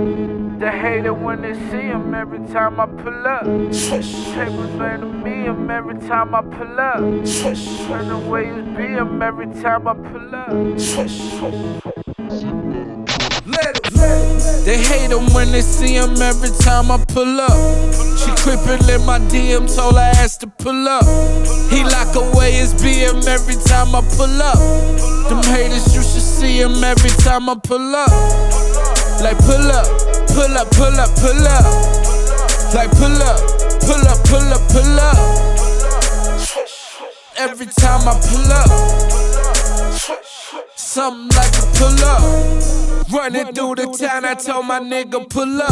They hate it when they see him every time I pull up. Papers made to me him every time I pull up. And the way you be him every time I pull up. They hate him when they see him every time I pull up. She creepin' in my DM, told her ass to pull up. He lock away his BM every time I pull up. Them haters, you should see him every time I pull up. Like pull up, pull up, pull up, pull up. Like pull up, pull up, pull up, pull up. Every time I pull up, something like a pull up. Running through the town, I told my nigga pull up.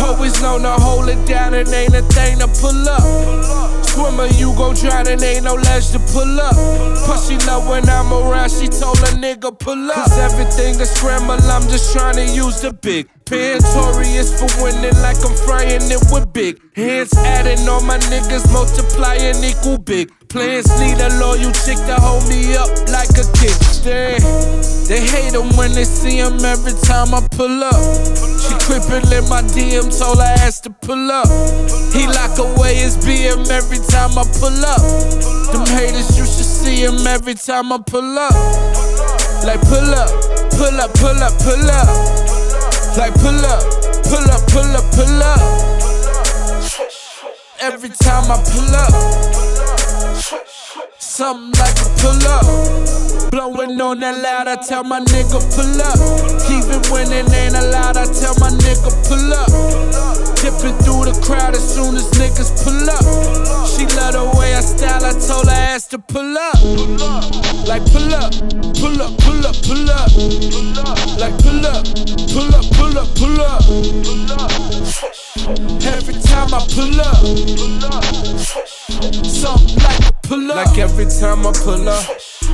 Always known to hold it down, and ain't a thing to pull up. Swimmer, you go drown and ain't no ledge to pull up. Pussy love when I'm around, she told a nigga pull up. Cause everything is scramble, I'm just trying to use the big. Notorious for winning like I'm frying it with big. Hands adding all my niggas multiplying equal big. Plans need a loyal chick to hold me up like him when they see him every time I pull up. She creepin' in my DM, told her ass to pull up. He lock away his BM every time I pull up. Them haters, you should see him every time I pull up. Like pull up, pull up, pull up, pull up. Like pull up, pull up, pull up, pull up. Every time I pull up, something like a pull up. Blowing on that loud, I tell my nigga pull up. Even when it ain't allowed, I tell my nigga pull up. Dipping through the crowd as soon as niggas pull up. She love the way I style, I told her ass to pull up. Like pull up, pull up, pull up, pull up. Like pull up, pull up, pull up, pull up. Every time I pull up, something like pull up. Like every time I pull up,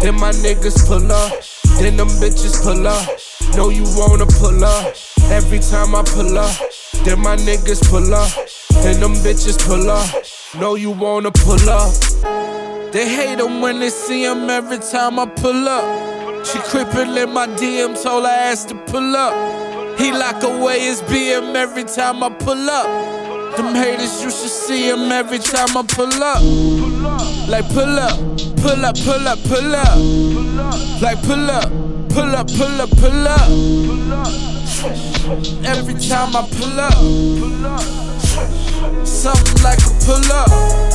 then my niggas pull up, then them bitches pull up. Know you wanna pull up. Every time I pull up, then my niggas pull up, then them bitches pull up. Know you wanna pull up. They hate him when they see him every time I pull up. She creepin' in my DM, told her ass to pull up. He lock away his BM every time I pull up. Them haters, you should see him every time I pull up. Like pull up, pull up, pull up, pull up. Like pull up, pull up, pull up, pull up. Every time I pull up, something like a pull up.